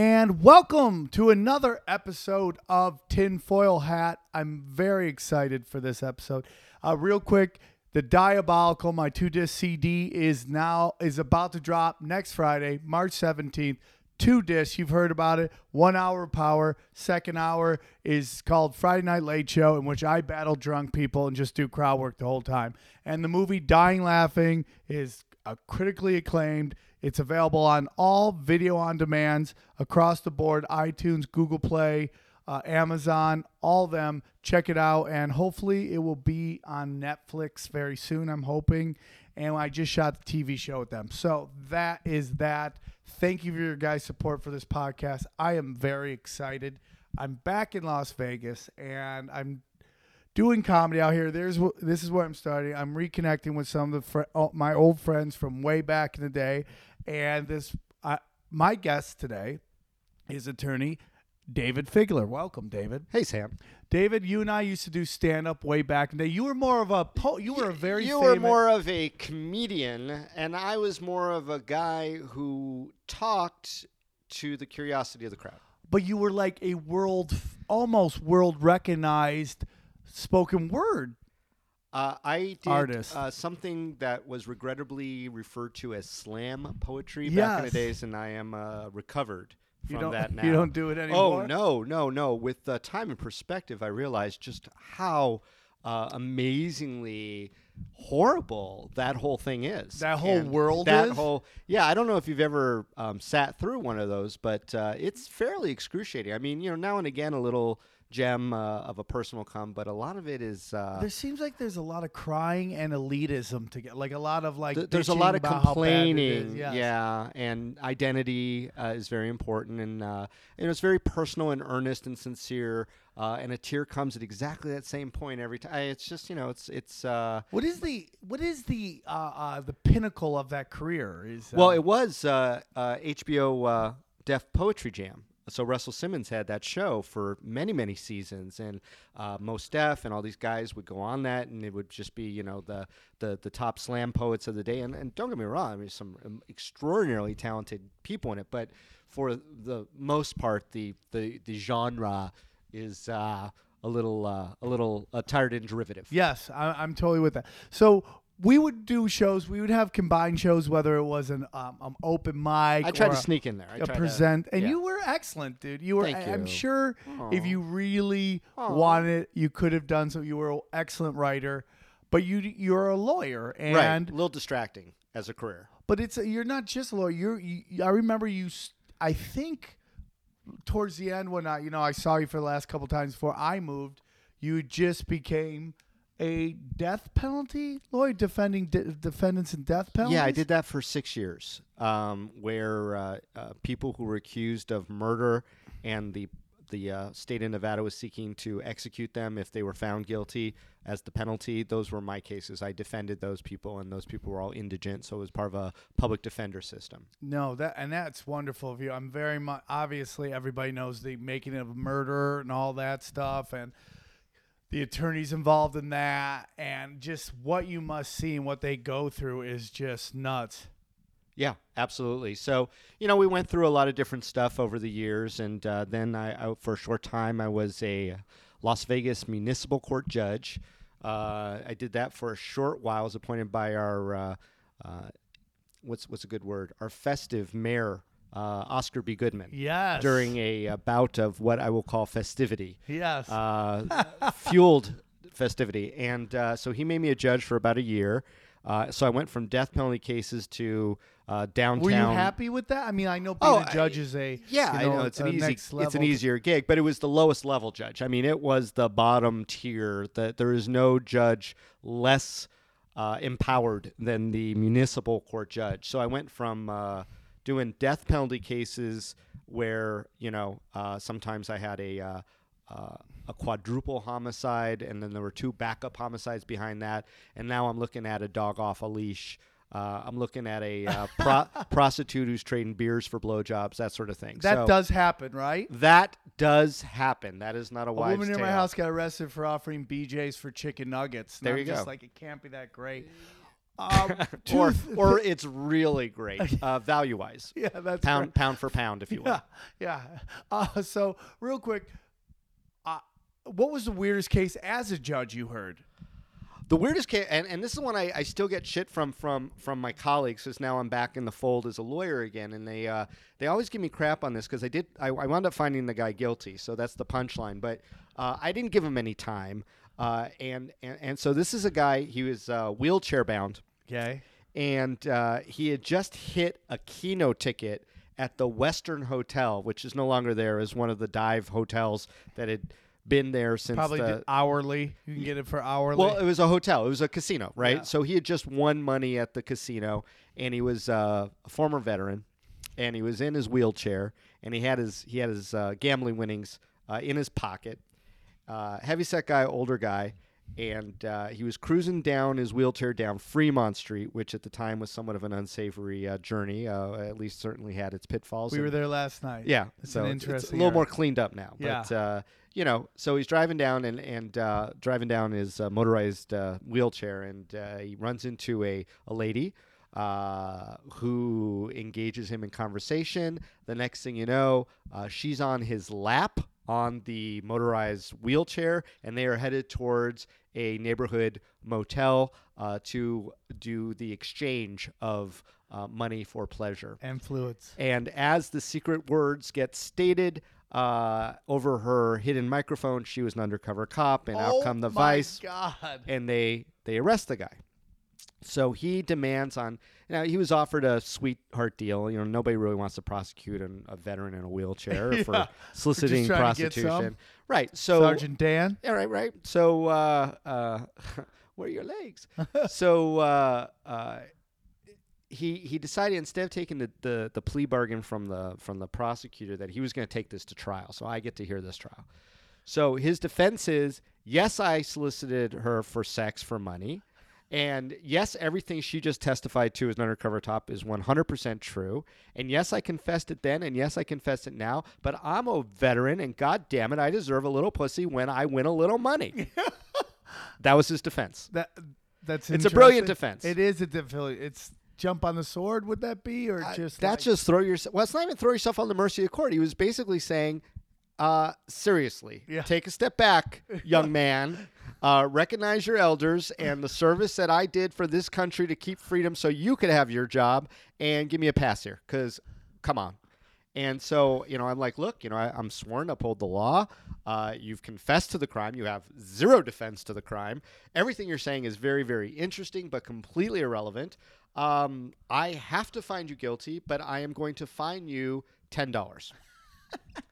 And welcome to another episode of Tinfoil Hat. I'm very excited for this episode. Uh, real quick, the Diabolical, my two disc CD, is now is about to drop next Friday, March 17th. Two discs, you've heard about it. One hour power. Second hour is called Friday Night Late Show, in which I battle drunk people and just do crowd work the whole time. And the movie Dying Laughing is uh, critically acclaimed. It's available on all video on demands across the board iTunes, Google Play, uh, Amazon, all of them. Check it out. And hopefully it will be on Netflix very soon, I'm hoping. And I just shot the TV show with them. So that is that. Thank you for your guys' support for this podcast. I am very excited. I'm back in Las Vegas and I'm doing comedy out here. There's wh- this is where I'm starting. I'm reconnecting with some of the fr- oh, my old friends from way back in the day, and this my guest today is attorney David Figler. Welcome, David. Hey Sam, David, you and I used to do stand up way back in the day. You were more of a po- you were a very you were more of a comedian, and I was more of a guy who talked to the curiosity of the crowd. but you were like a world almost world recognized spoken word. Uh, I did Artist. Uh, something that was regrettably referred to as slam poetry back in Yes. the days, and I am uh, recovered from You don't that now. you don't do it anymore. Oh no, no, no! With uh, time and perspective, I realized just how uh, amazingly horrible that whole thing is. That whole And world That is? whole yeah. I don't know if you've ever um, sat through one of those, but uh, it's fairly excruciating. I mean, you know, now and again a little gem uh, of a personal come, but a lot of it is. Uh, There seems like there's a lot of crying and elitism to get like a lot of like Th- there's a lot of about how bad it is. complaining, Yes. yeah, and identity uh, is very important, and uh, you know, it's very personal and earnest and sincere, uh, and a tear comes at exactly that same point every time. It's just you know, it's it's. Uh, What is the what is the uh, uh, the pinnacle of that career? Is uh, well, it was uh, uh, HBO uh, Def Poetry Jam. So Russell Simmons had that show for many, many seasons, and uh, Mos Def and all these guys would go on that, and it would just be, you know, the the, the top slam poets of the day. And, and don't get me wrong, I mean, some extraordinarily talented people in it, but for the most part, the the, the genre is uh, a little uh, a little uh, tired and derivative. yes, I, I'm totally with that. So we would do shows. We would have combined shows, whether it was an um, um open mic. I tried to a- sneak in there. I a tried to- present, and yeah. you were excellent, dude. You were. Thank I- I'm you. sure if you really Aw. wanted, you could have done so. You were an excellent writer, but you you're a lawyer, and right, a little distracting as a career. but it's you're not just a lawyer. You're. You, I remember you. I think towards the end when I, you know, I saw you for the last couple times before I moved, you just became a death penalty lawyer defending de- defendants in death penalties. Yeah, I did that for six years, um, where uh, uh, people who were accused of murder and the the uh, state of Nevada was seeking to execute them if they were found guilty as the penalty. Those were my cases. I defended those people, and those people were all indigent, so it was part of a public defender system. No, that and that's wonderful of you. I'm very much obviously everybody knows the making of murder and all that stuff and the attorneys involved in that and just what you must see and what they go through is just nuts. Yeah, absolutely. So, you know, we went through a lot of different stuff over the years, and uh, then I, I, for a short time, I was a Las Vegas municipal court judge. Uh, I did that for a short while. I was appointed by our, uh, uh, what's what's a good word? Our festive mayor, uh, Oscar B. Goodman, Yes. during a, uh bout of what I will call festivity Yes. uh, fueled festivity. And uh, so he made me a judge for about a year. Uh, so I went from death penalty cases to uh, downtown. Were you happy with that? I mean, I know being Oh, a judge is a Yeah, you I know it's an a easy it's an easier gig, but it was the lowest level judge. I mean, it was the bottom tier. That there is no judge less uh, empowered than the municipal court judge. So I went from uh, doing death penalty cases where you know uh, sometimes I had a uh, uh, a quadruple homicide, and then there were two backup homicides behind that, and now I'm looking at a dog off a leash. Uh, I'm looking at a uh, pro- prostitute who's trading beers for blowjobs, that sort of thing. That So does happen, right? that does happen. That is not a A wives' woman near my house got arrested for offering BJ's for chicken nuggets. And There I'm you just go. like, it can't be that great. Um, or or it's really great uh, value wise. yeah, that's Pound correct. pound for pound, if you will. Yeah, yeah. Uh, so real quick, uh, what was the weirdest case as a judge you heard? The weirdest case, and, and this is one I, I still get shit from from from my colleagues, because now I'm back in the fold as a lawyer again, and they uh, they always give me crap on this because I did I, I wound up finding the guy guilty, so that's the punchline. But uh, I didn't give him any time, uh, and, and and so this is a guy he was uh, wheelchair bound, Okay. and uh, he had just hit a keno ticket at the Western Hotel, which is no longer there, as one of the dive hotels that had been there since Probably the, hourly. You can get it for hourly. well, it was a hotel. It was a casino, right? Yeah. So he had just won money at the casino, and he was uh, a former veteran, and he was in his wheelchair, and he had his he had his uh, gambling winnings uh, in his pocket. Uh, heavyset guy, older guy, and uh, he was cruising down his wheelchair down Fremont Street, which at the time was somewhat of an unsavory uh, journey. Uh, at least certainly had its pitfalls. we were there last night. yeah, It's so an it's- it's, a little area. more cleaned up now. Yeah. But uh, you know, so he's driving down and and uh, driving down his uh, motorized uh, wheelchair, and uh, he runs into a a lady. Uh, who engages him in conversation? The next thing you know, uh, she's on his lap on the motorized wheelchair, and they are headed towards a neighborhood motel uh, to do the exchange of uh, money for pleasure. And fluids. And as the secret words get stated uh, over her hidden microphone, she was an undercover cop, and out oh come the my vice, God. and they they arrest the guy. So he demands on. Now he was offered a sweetheart deal. You know, nobody really wants to prosecute an, a veteran in a wheelchair Yeah. for soliciting trying to get some. prostitution. Right. So Sergeant Dan. yeah, right, right. So, uh, uh, where are your legs? so, uh, uh, he he decided instead of taking the, the, the plea bargain from the from the prosecutor that he was going to take this to trial. So I get to hear this trial. So his defense is yes, I solicited her for sex for money. And yes, everything she just testified to as an undercover top is 100% true. And yes, I confessed it then. And yes, I confess it now. But I'm a veteran, and God damn it, I deserve a little pussy when I win a little money. that was his defense. That that's It's a brilliant defense. It is a defense. It's jump on the sword. Would that be or Uh, just that's like- just throw yourself. Well, it's not even throw yourself on the mercy of court. He was basically saying, uh, seriously, Yeah. take a step back, young man. Uh, recognize your elders and the service that I did for this country to keep freedom, so you could have your job, and give me a pass here. Because, come on. And so, you know, I'm like, look, you know, I, I'm sworn to uphold the law. Uh, you've confessed to the crime. You have zero defense to the crime. Everything you're saying is very, very interesting, but completely irrelevant. Um, I have to find you guilty, but I am going to fine you ten dollars.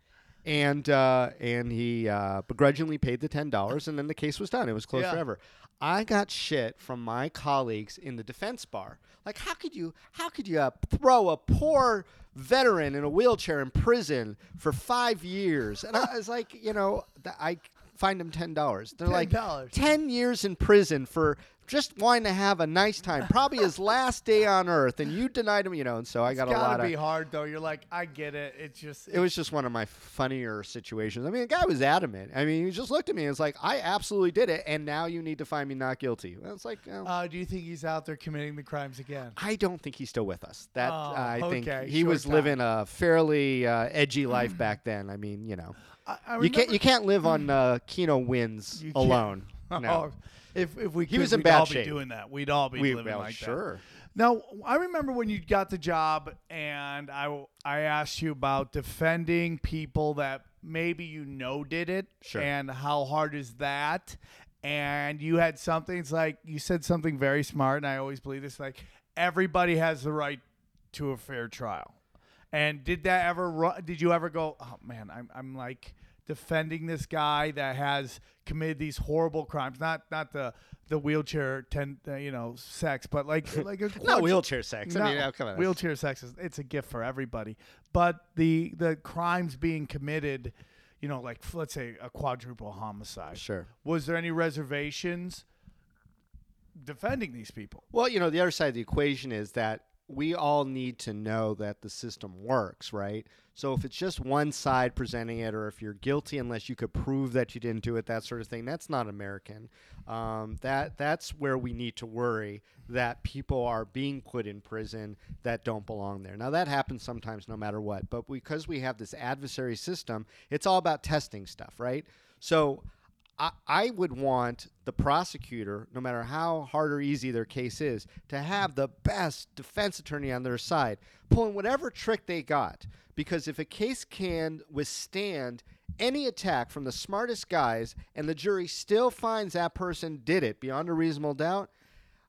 and uh, and he uh, begrudgingly paid the ten dollars, and then the case was done. It was closed Yeah. forever. I got shit from my colleagues in the defense bar. Like, how could you? How could you uh, throw a poor veteran in a wheelchair in prison for five years? And I was like, you know, th- I fined him ten dollars. They're like $10. ten years in prison for just wanting to have a nice time, probably his last day on earth, and you denied him. You know, and so I got a lot gotta of. be hard though. You're like, I get it. It's just It was just one of my funnier situations. I mean, the guy was adamant. I mean, he just looked at me and was like, I absolutely did it, and now you need to find me not guilty. And it's like, oh, Uh, do you think he's out there committing the crimes again? I don't think he's still with us. That Oh, I think he short was time. living a fairly uh, edgy life back then. I mean, you know, I, I you can't you can't live on uh, Keno wins alone. No. If if we He could, was in we'd bad all shape. be doing that. We'd all be We- living well, like that. sure. Now, I remember when you got the job, and I I asked you about defending people that maybe you know did it, Sure. and how hard is that? And you had something. It's like you said something very smart, and I always believe this. Like everybody has the right to a fair trial. And did that ever? ru- Did you ever go? Oh man, I'm I'm like defending this guy that has committed these horrible crimes. Not not the the wheelchair ten uh, you know sex, but like like a Not wheelchair sex. I no, mean, oh, come on. wheelchair sex is it's a gift for everybody. But the the crimes being committed, you know, like let's say a quadruple homicide. Sure. Was there any reservations defending these people? Well, you know, the other side of the equation is that we all need to know that the system works, right? So if it's just one side presenting it, or if you're guilty unless you could prove that you didn't do it, that sort of thing, that's not American. Um, that that's where we need to worry that people are being put in prison that don't belong there. Now that happens sometimes, no matter what. But because we have this adversary system, it's all about testing stuff, right? So I, I would want the prosecutor, no matter how hard or easy their case is, to have the best defense attorney on their side, pulling whatever trick they got. Because if a case can withstand any attack from the smartest guys and the jury still finds that person did it beyond a reasonable doubt,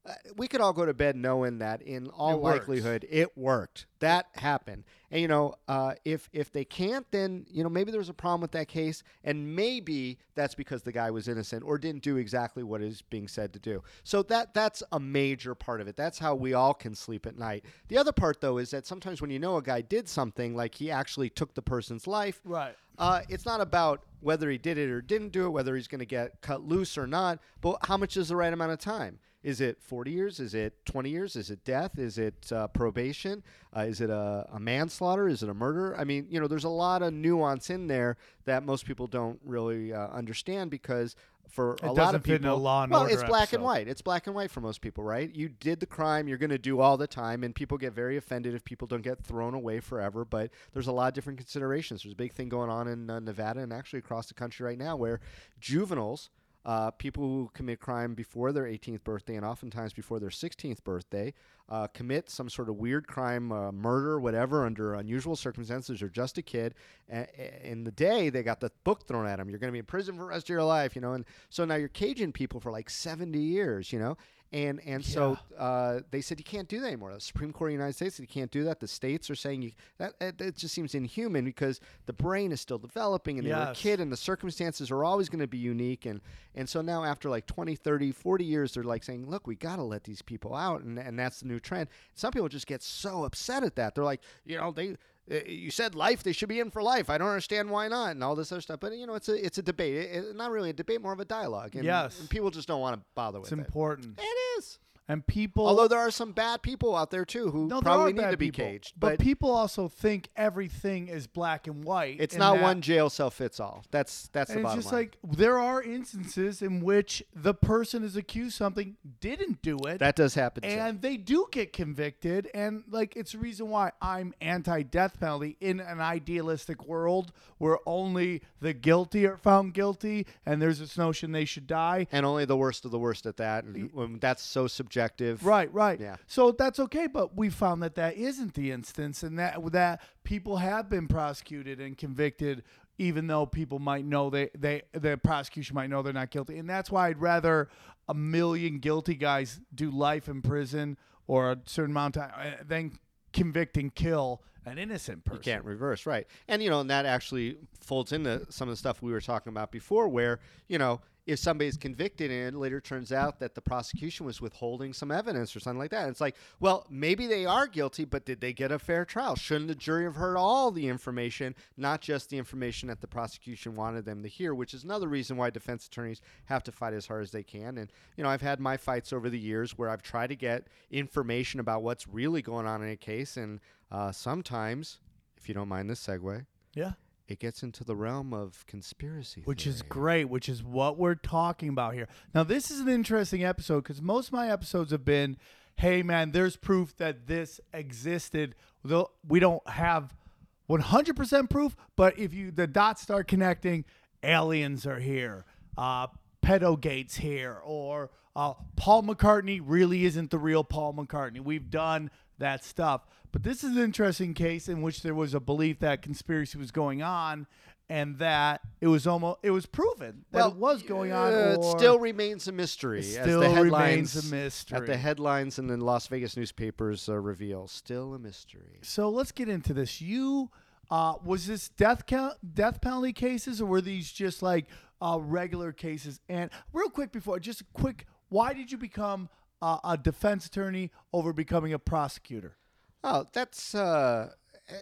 uh, we could all go to bed knowing that in all It works. likelihood it worked. That happened. And you know, uh, if if they can't, then you know maybe there's a problem with that case, and maybe that's because the guy was innocent or didn't do exactly what is being said to do. So that that's a major part of it. That's how we all can sleep at night. The other part, though, is that sometimes when you know a guy did something, like he actually took the person's life, Right. uh, it's not about whether he did it or didn't do it, whether he's going to get cut loose or not, but how much is the right amount of time? Is it 40 years? Is it 20 years? Is it death? Is it uh, probation? Uh, is it a, a manslaughter? Is it a murder? I mean, you know, there's a lot of nuance in there that most people don't really uh, understand because for a lot of fit in people, a Law and well, it's black and white. It's black and white for most people, right? You did the crime, you're going to do all the time, and people get very offended if people don't get thrown away forever. But there's a lot of different considerations. There's a big thing going on in uh, Nevada and actually across the country right now where juveniles. Uh, people who commit crime before their 18th birthday and oftentimes before their 16th birthday uh, commit some sort of weird crime, uh, murder, whatever, under unusual circumstances, or just a kid. A- a- in the day, they got the book thrown at them. You're going to be in prison for the rest of your life, you know. And so now you're caging people for like 70 years, you know. And and so uh, they said you can't do that anymore. The Supreme Court of the United States said you can't do that. The states are saying you that it, it just seems inhuman because the brain is still developing and they were a kid and the circumstances are always going to be unique and and so now after like 20 30 40 years they're like saying look we got to let these people out and and that's the new trend. Some people just get so upset at that. They're like you know they uh, you said life they should be in for life. I don't understand why not and all this other stuff. But you know it's a it's a debate. It, it- not really a debate more of a dialogue and, Yes. and people just don't want to bother It's with it. It's important. it is And people although there are some bad people out there too who no, probably need to be people, caged but, but, people also think everything is black and white. it's and not that- one jail cell fits all that's that's the And it's just line like there are instances in which the person is accused something didn't do it, that does happen too. and they do get convicted. And like it's the reason why I'm anti-death penalty in an idealistic world where only the guilty are found guilty, and there's this notion they should die. and only the worst of the worst at that. And when that's so subjective, Right, right. Yeah. So that's okay, but we found that that isn't the instance, and that that people have been prosecuted and convicted, even though people might know they they the prosecution might know they're not guilty, and that's why I'd rather a million guilty guys do life in prison or a certain amount of time uh, than convict and kill an innocent person. You can't reverse, right? And you know, and that actually folds into some of the stuff we were talking about before, where you know, if somebody's convicted and it later turns out that the prosecution was withholding some evidence or something like that, it's like, well, maybe they are guilty, but did they get a fair trial? Shouldn't the jury have heard all the information, not just the information that the prosecution wanted them to hear? Which is another reason why defense attorneys have to fight as hard as they can. And you know, I've had my fights over the years where I've tried to get information about what's really going on in a case, and uh, sometimes, if you don't mind this segue, Yeah. it gets into the realm of conspiracy. which is great, which is what we're talking about here. Now, this is an interesting episode because most of my episodes have been, hey, man, there's proof that this existed. Though We don't have 100% proof, but if you the dots start connecting, aliens are here, uh, pedo gates here, or uh, Paul McCartney really isn't the real Paul McCartney. We've done that stuff. But this is an interesting case in which there was a belief that conspiracy was going on and that it was almost it was proven that it was going on. uh, it still remains a mystery. It as still the remains headlines, a mystery. At the headlines in the Las Vegas newspapers uh, reveal, still a mystery. So let's get into this. You uh, was this death count, death penalty cases, or were these just like uh, regular cases? And real quick before, just a quick, why did you become a defense attorney over becoming a prosecutor? Oh, that's uh,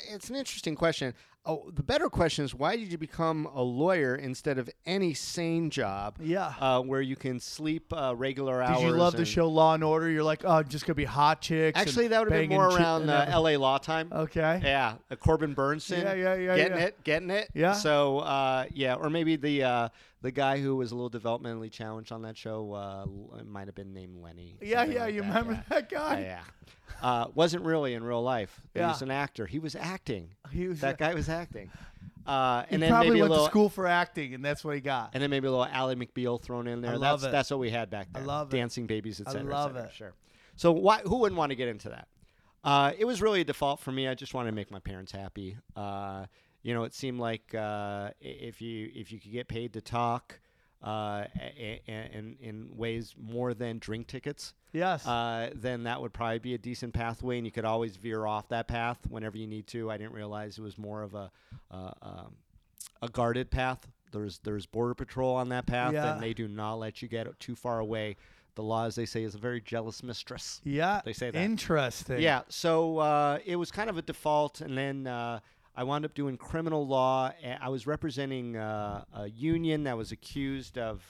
it's an interesting question. Oh, the better question is why did you become a lawyer instead of any sane job? Yeah. Uh, where you can sleep uh, regular hours. Did you love the show Law and Order? You're like, oh, I'm just gonna be hot chicks. Actually, that would have been more around uh. L.A. law time. Okay. Yeah, Corbin Bernsen. Yeah, yeah, yeah, Getting yeah. it, getting it. Yeah. So, uh, yeah, or maybe the uh, the guy who was a little developmentally challenged on that show uh, might have been named Lenny. Yeah, yeah. like you that, remember yeah. that guy? Yeah. Uh, wasn't really in real life. He Yeah. was an actor. He was acting. He was. That guy was acting. Uh, he then probably maybe went a little, to school for acting, and that's what he got. and then maybe a little Ally McBeal thrown in there. I love that's it. that's what we had back I then. love it. Dancing babies, I etc. love it. Sure. So why who wouldn't want to get into that? Uh, it was really a default for me. I just wanted to make my parents happy. Uh, you know, it seemed like uh, if you if you could get paid to talk uh, a- a- in in ways more than drink tickets, yes. uh, then that would probably be a decent pathway, and you could always veer off that path whenever you need to. I didn't realize it was more of a uh, um, a guarded path. There's there's border patrol on that path, Yeah. and they do not let you get too far away. The law, as they say, is a very jealous mistress. yeah. they say that. Interesting. Yeah, so uh, it was kind of a default, and then uh, I wound up doing criminal law. I was representing uh, a union that was accused of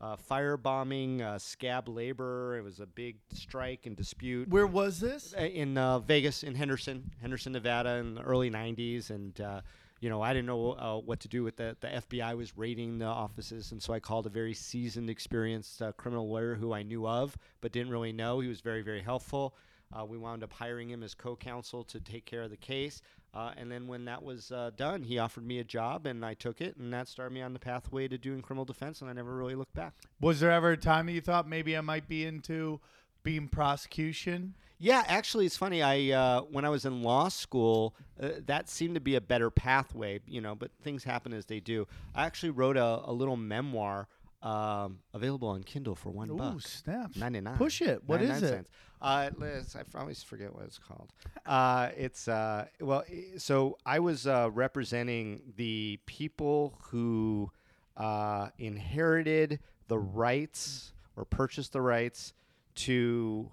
uh, firebombing uh, scab labor. It was a big strike and dispute Where was this? uh, in uh, Vegas, in Henderson, Henderson, Nevada, in the early '90s, and uh, you know I didn't know uh, what to do with the the FBI was raiding the offices, and so I called a very seasoned, experienced uh, criminal lawyer who I knew of but didn't really know. He was very, very helpful. Uh, we wound up hiring him as co-counsel to take care of the case, uh, and then when that was uh, done, he offered me a job, and I took it, and that started me on the pathway to doing criminal defense, and I never really looked back. Was there ever a time that you thought maybe I might be into being prosecution? Yeah, actually, it's funny. I uh, when I was in law school, uh, that seemed to be a better pathway, you know. But things happen as they do. I actually wrote a, a little memoir um, available on Kindle for one Ooh, buck, snaps. ninety nine. Push it. What is 99 it? Uh, Liz, I always forget what it's called. Uh, it's uh, well, so I was uh, representing the people who uh, inherited the rights or purchased the rights to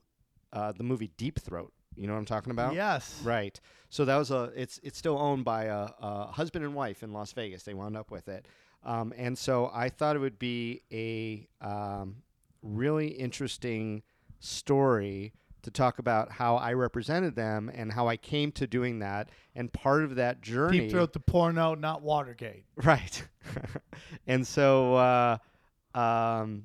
uh, the movie Deep Throat. You know what I'm talking about? Yes. Right. So that was a. It's it's still owned by a, a husband and wife in Las Vegas. They wound up with it, um, and so I thought it would be a um, really interesting story to talk about how I represented them and how I came to doing that. And part of that journey, Deep throat the porno, not Watergate. right? and so, uh, um,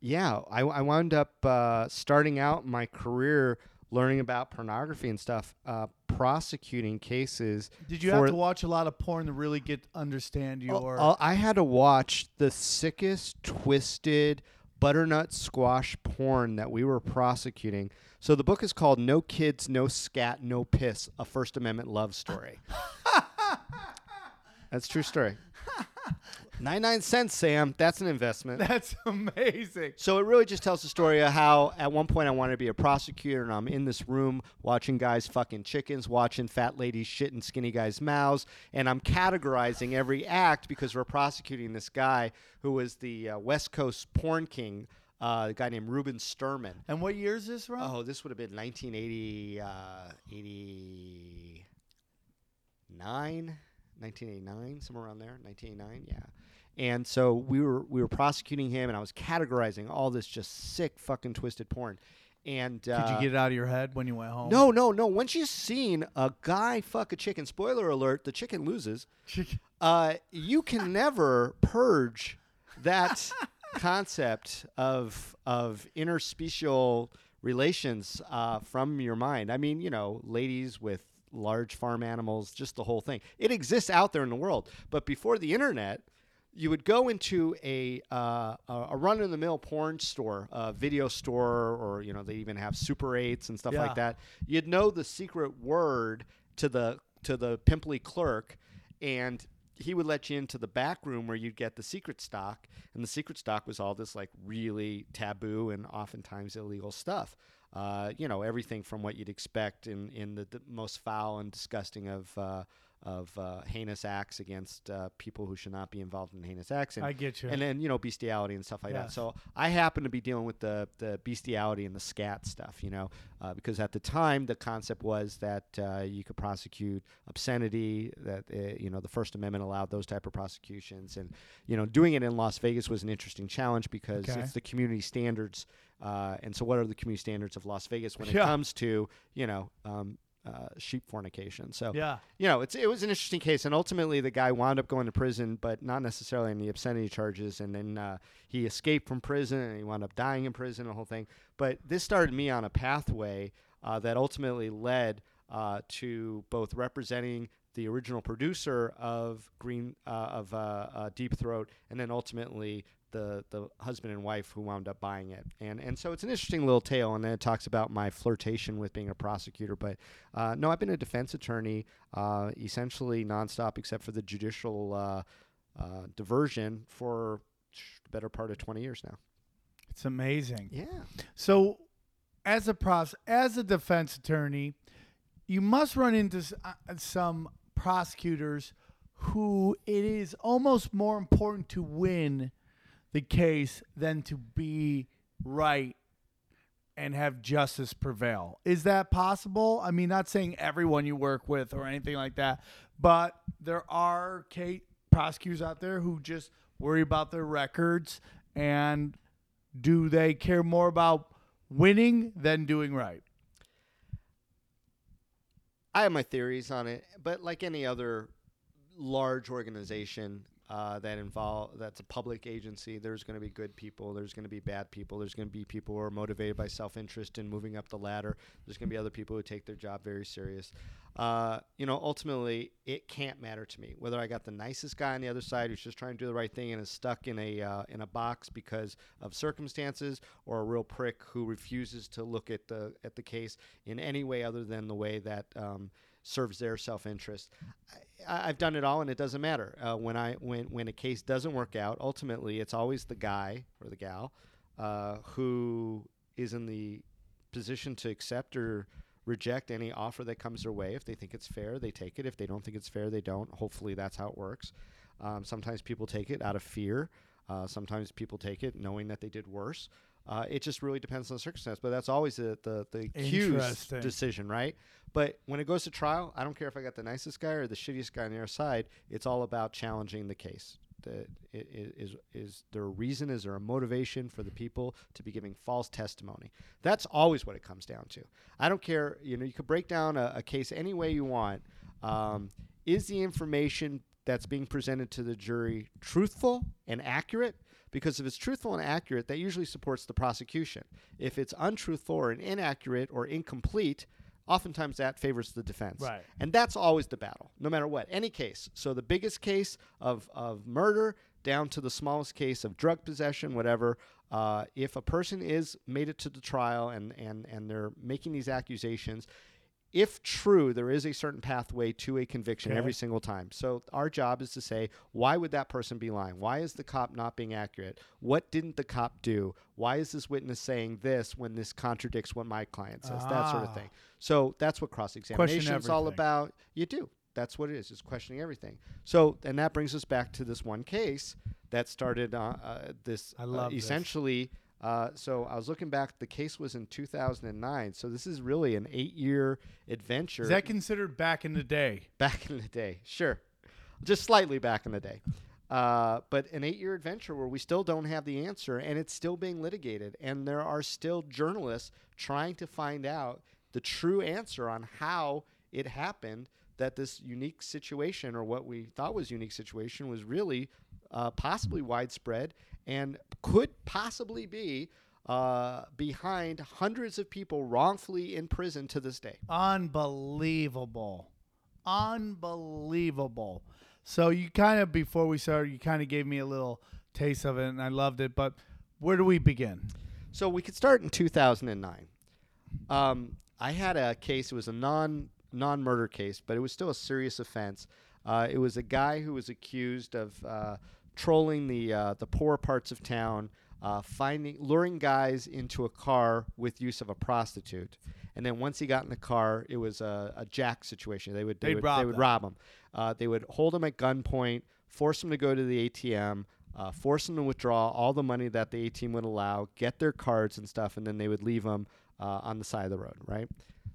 yeah, I, I wound up uh, starting out my career learning about pornography and stuff, uh, prosecuting cases. Did you have to watch a lot of porn to really get understand your? oh, I had to watch the sickest, twisted butternut squash porn that we were prosecuting. So the book is called "No Kids, No Scat, No Piss: A First Amendment Love Story." That's a true story. Ninety-nine cents, Sam. That's an investment. That's amazing. So it really just tells the story of how at one point I wanted to be a prosecutor and I'm in this room watching guys fucking chickens, watching fat ladies shit in skinny guys' mouths, and I'm categorizing every act because we're prosecuting this guy who was the uh, West Coast porn king, uh, a guy named Reuben Sturman. And what year is this? Oh, this would have been 1980, uh, 89, 1989, somewhere around there, 1989, yeah. And so we were we were prosecuting him, and I was categorizing all this just sick, fucking twisted porn. And Did uh, you get it out of your head when you went home? no, no, no. Once you've seen a guy fuck a chicken, spoiler alert: the chicken loses. Uh, you can never purge that concept of of interspecial relations uh, from your mind. I mean, you know, ladies with large farm animals, just the whole thing. It exists out there in the world, but before the internet, you would go into a uh, a a run-of-the-mill porn store, a video store, or you know they even have Super Eights and stuff Yeah. like that. You'd know the secret word to the to the pimply clerk, and he would let you into the back room where you'd get the secret stock, and the secret stock was all this like really taboo and oftentimes illegal stuff. Uh, you know everything from what you'd expect in in the, the most foul and disgusting of uh, of uh, heinous acts against uh, people who should not be involved in heinous acts, and I get you. and then you know bestiality and stuff like that. So I happen to be dealing with the the bestiality and the scat stuff, you know, uh, because at the time the concept was that uh, you could prosecute obscenity, that uh, you know the First Amendment allowed those type of prosecutions, and you know doing it in Las Vegas was an interesting challenge because Okay. it's the community standards, uh, and so what are the community standards of Las Vegas when it Yeah. comes to you know. Um, uh, sheep fornication. So yeah. you know, it's it was an interesting case, and ultimately the guy wound up going to prison, but not necessarily on the obscenity charges. And then uh, he escaped from prison, and he wound up dying in prison, the whole thing. But this started me on a pathway uh, that ultimately led uh, to both representing the original producer of Green uh, of uh, uh, Deep Throat, and then ultimately the the husband and wife who wound up buying it. And and so it's an interesting little tale, and then it talks about my flirtation with being a prosecutor. But uh, no, I've been a defense attorney uh, essentially nonstop, except for the judicial uh, uh, diversion for the better part of twenty years now. It's amazing. Yeah. So, as a pros, as a defense attorney, you must run into s- uh, some prosecutors who it is almost more important to win the case than to be right and have justice prevail. Is that possible? I mean, not saying everyone you work with or anything like that, but there are Kate prosecutors out there who just worry about their records and do they care more about winning than doing right? I have my theories on it, but like any other large organization uh, that involve that's a public agency, there's going to be good people, there's going to be bad people, there's going to be people who are motivated by self-interest in moving up the ladder. There's going to be other people who take their job very serious. Uh, you know, ultimately, it can't matter to me whether I got the nicest guy on the other side who's just trying to do the right thing and is stuck in a uh, in a box because of circumstances, or a real prick who refuses to look at the at the case in any way other than the way that um, serves their self-interest. I, I've done it all, and it doesn't matter. Uh, when I when when a case doesn't work out, ultimately, it's always the guy or the gal uh, who is in the position to accept or reject any offer that comes their way. If they think it's fair, they take it. If they don't think it's fair, they don't. Hopefully, that's how it works. Um, sometimes people take it out of fear. Uh, sometimes people take it knowing that they did worse. Uh, it just really depends on the circumstance, but that's always the the, the accused decision, right? But when it goes to trial, I don't care if I got the nicest guy or the shittiest guy on the other side. It's all about challenging the case. The, i- i- is is there a reason? Is there a motivation for the people to be giving false testimony? That's always what it comes down to. I don't care. You know, you could break down a, a case any way you want. Um, is the information that's being presented to the jury truthful and accurate? Because if it's truthful and accurate, that usually supports the prosecution. If it's untruthful or inaccurate or incomplete, oftentimes that favors the defense. Right. And that's always the battle, no matter what, any case. So the biggest case of, of murder down to the smallest case of drug possession, whatever. Uh, if a person is made it to the trial and, and, and they're making these accusations, if true, there is a certain pathway to a conviction Okay. every single time. So our job is to say, why would that person be lying? Why is the cop not being accurate? What didn't the cop do? Why is this witness saying this when this contradicts what my client says? That sort of Ah. thing. So that's what cross examination is all about. You do. That's what it is. It's questioning everything. So, and that brings us back to this one case that started uh, uh, this. I love uh, this. Uh, so I was looking back. The case was in 2009. So this is really an eight-year adventure Is that considered back in the day? back in the day. Sure, just slightly back in the day. Uh, but an eight-year adventure where we still don't have the answer, and it's still being litigated, and there are still journalists trying to find out the true answer on how it happened that this unique situation, or what we thought was unique situation, was really uh, possibly widespread and could possibly be uh, behind hundreds of people wrongfully in prison to this day. Unbelievable. Unbelievable. So you kind of before we started, you kind of gave me a little taste of it and I loved it, but where do we begin? So we could start in 2009. Um, I had a case. It was a non non murder case, but it was still a serious offense. Uh, it was a guy who was accused of uh, trolling the uh, the poor parts of town uh, finding luring guys into a car with use of a prostitute, and then once he got in the car, it was a, a jack situation. They would they They'd would rob they would them. rob him. Uh, they would hold him at gunpoint, force him to go to the ATM. Uh, force them to withdraw all the money that the ATM would allow, get their cards and stuff, and then they would leave them uh, on the side of the road, right?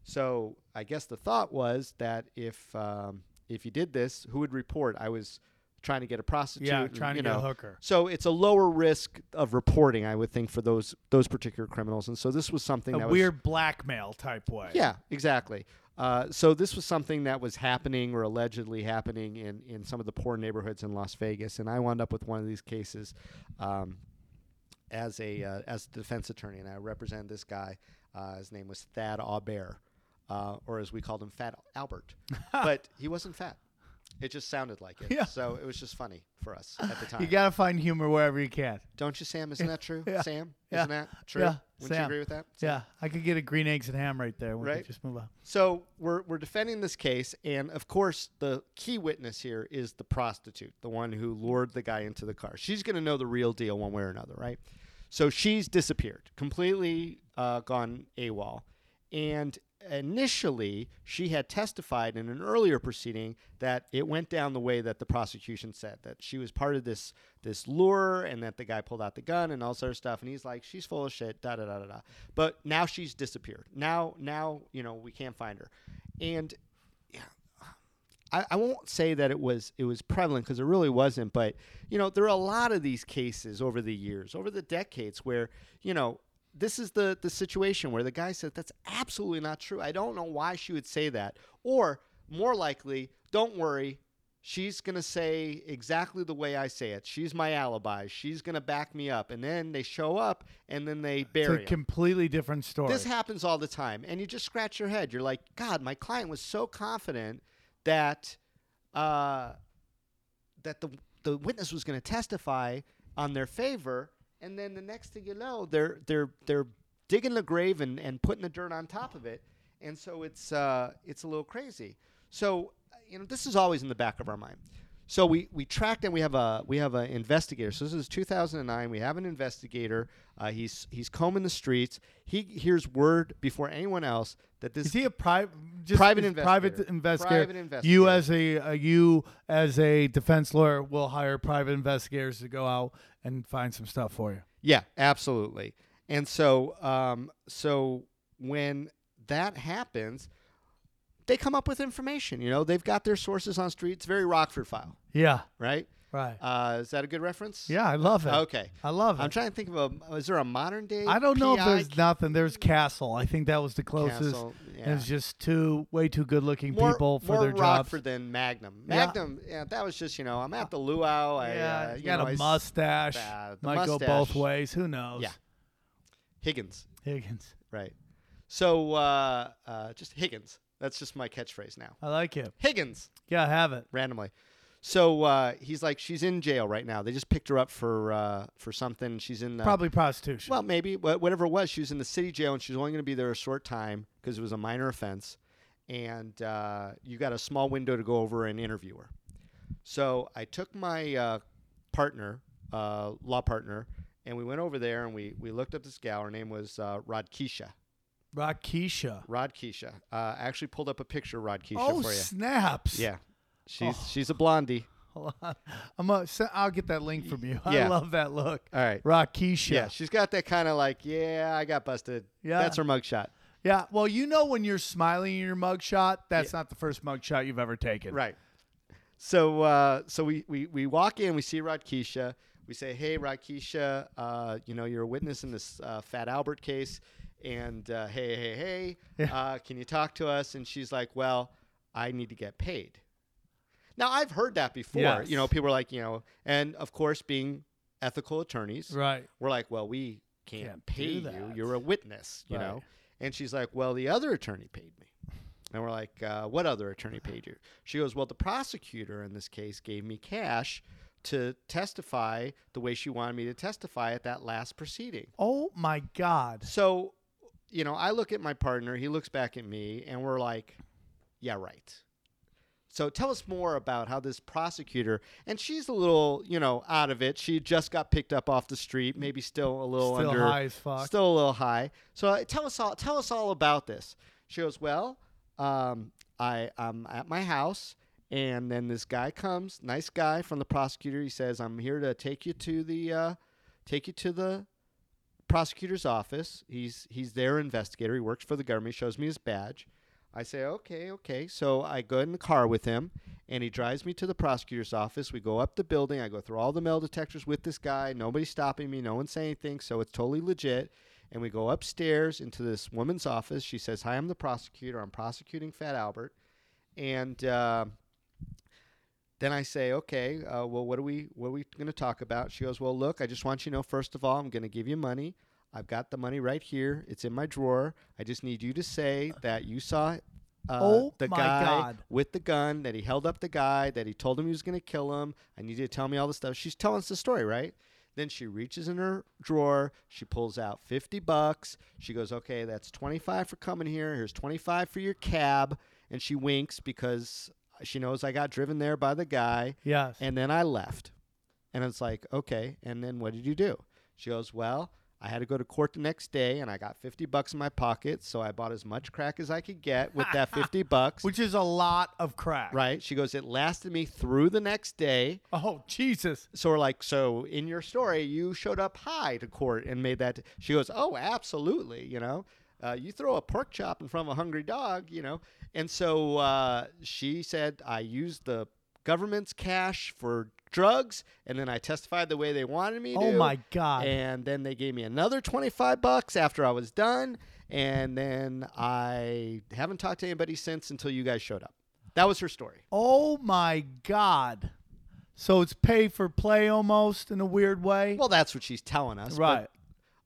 So I guess the thought was that if um, if you did this, who would report? I was trying to get a prostitute. Yeah, and, trying to you get a hooker. So it's a lower risk of reporting, I would think, for those those particular criminals. And so this was something A that weird blackmail type way. was yeah, exactly. Uh, so this was something that was happening or allegedly happening in in some of the poor neighborhoods in Las Vegas, and I wound up with one of these cases. Um, as a uh, as a defense attorney, and I represented this guy. Uh, his name was Thad Aubert, uh, or as we called him, Fat Albert. but he wasn't fat. It just sounded like it. Yeah. So it was just funny for us at the time. You gotta find humor wherever you can. Don't you, Sam? Isn't that true? Yeah. Sam, Yeah. isn't that true? Yeah. Wouldn't you agree with that? Sam? Yeah, I could get a green eggs and ham right there. We Right. just move on. So we're we're defending this case, and of course, the key witness here is the prostitute, the one who lured the guy into the car. She's going to know the real deal one way or another, right? So she's disappeared, completely uh, gone AWOL, and initially she had testified in an earlier proceeding that it went down the way that the prosecution said that she was part of this this lure and that the guy pulled out the gun and all sort of stuff. And he's like she's full of shit da da da da da. But now she's disappeared. Now now you know we can't find her. And yeah I, I won't say that it was it was prevalent because it really wasn't, but you know there are a lot of these cases over the years, over the decades, where you know this is the the situation where the guy said that's absolutely not true. I don't know why she would say that, or more likely, don't worry, she's gonna say exactly the way I say it. She's my alibi. She's gonna back me up, and then they show up and then they bury It's a him. completely different story. This happens all the time, and you just scratch your head. You're like, God, my client was so confident that uh, that the the witness was going to testify on their favor, and then the next thing you know, they're they're they're digging the grave and, and putting the dirt on top of it, and so it's uh, it's a little crazy. So you know, this is always in the back of our mind. So we, we tracked and we have a we have an investigator. So this is 2009. We have an investigator. Uh, he's he's combing the streets. He hears word before anyone else that this Is he a private, just Private is private investigator. investigator? You as a, a you as a defense lawyer will hire private investigators to go out and find some stuff for you. Yeah, absolutely. And so, um, so when that happens, they come up with information. You know, they've got their sources on street. It's very Rockford file, Yeah, right? Right. Uh, is that a good reference? yeah, I love it. Okay. I love it. I'm trying to think of a. Is there a modern day? I don't know if there's nothing. There's Castle. I think that was the closest. Castle? Yeah. It's just two way too good looking more, people for more their jobs. Rockford than Magnum. Magnum, yeah. that was just you know I'm at the luau. I, yeah, uh, you got know, a I mustache. uh, Might go both ways. Who knows? Yeah. Higgins, Higgins. right? So uh, uh, just Higgins. That's just my catchphrase now. I like it. Higgins. Yeah, have it. randomly. So uh, he's like, she's in jail right now. They just picked her up for uh, for something. She's in uh, Probably prostitution. well, maybe wha- whatever it was. She was in the city jail, and she's only going to be there a short time because it was a minor offense. And uh, you got a small window to go over and interview her. So I took my uh, partner, uh, law partner, and we went over there and we we looked up this gal. Her name was uh, Rodkeisha. Rakisha. Rodkeisha. Uh, I actually pulled up a picture of Rodkeisha Oh for you. snaps! Yeah, she's Oh. she's a blondie. Hold on. I'm a, I'll get that link from you. I love that look. All right. Rakisha. Yeah, she's got that kind of like, yeah, I got busted. Yeah. That's her mugshot. Yeah. Well, you know when you're smiling in your mugshot, that's not the first mugshot you've ever taken. Right. So uh, so we, we, we walk in, we see Rodkeisha. We say, hey, Rodkeisha, uh, you know, you're a witness in this uh, Fat Albert case. And uh, hey, hey, hey, Yeah. uh, can you talk to us? And she's like, well, I need to get paid. Now, I've heard that before. Yes. You know, people are like, you know, and of course, being ethical attorneys, Right. we're like, well, we can't, Can't pay you. You're a witness, you Right. know. And she's like, well, the other attorney paid me. And we're like, uh, what other attorney paid you? She goes, well, the prosecutor in this case gave me cash to testify the way she wanted me to testify at that last proceeding. Oh my God. So, you know, I look at my partner, he looks back at me, and we're like, yeah, right. So tell us more about how this prosecutor and she's a little, you know, out of it. She just got picked up off the street, maybe still a little Still under high as fuck. still a little high. So uh, tell us all tell us all about this. She goes, "Well, um, I I'm at my house and then this guy comes, nice guy from the prosecutor. He says, "I'm here to take you to the uh, take you to the prosecutor's office. He's he's their investigator. He works for the government. He shows me his badge. I say, okay, okay. So I go in the car with him, and he drives me to the prosecutor's office. We go up the building. I go through all the metal detectors with this guy. Nobody's stopping me. No one's saying anything. So it's totally legit. And we go upstairs into this woman's office. She says, "Hi, I'm the prosecutor. I'm prosecuting Fat Albert." And uh, then I say, "Okay, uh, well, what are we what are we going to talk about?" She goes, "Well, look, I just want you to know. First of all, I'm going to give you money. I've got the money right here. It's in my drawer. I just need you to say that you saw." Uh, Oh the guy God. with the gun that he held up the guy that he told him he was going to kill him. I need you to tell me all the stuff. She's telling us the story, right? Then she reaches in her drawer. She pulls out 50 bucks. She goes, okay, that's 25 for coming here. Here's 25 for your cab. And she winks because she knows I got driven there by the guy. Yes. And then I left. And it's like, okay. And then what did you do? She goes, well, I had to go to court the next day and I got 50 bucks in my pocket. So I bought as much crack as I could get with that 50 bucks. Which is a lot of crack. Right. She goes, it lasted me through the next day. Oh Jesus. So we're like, so in your story, you showed up high to court and made that. She goes, oh, absolutely. You know, uh, you throw a pork chop in front of a hungry dog, you know. And so uh, she said, I used the government's cash for drugs, and then I testified the way they wanted me oh to. Oh my God. And then they gave me another 25 bucks after I was done. And then I haven't talked to anybody since until you guys showed up. That was her story. Oh my God. So it's pay for play almost in a weird way. Well, that's what she's telling us. right.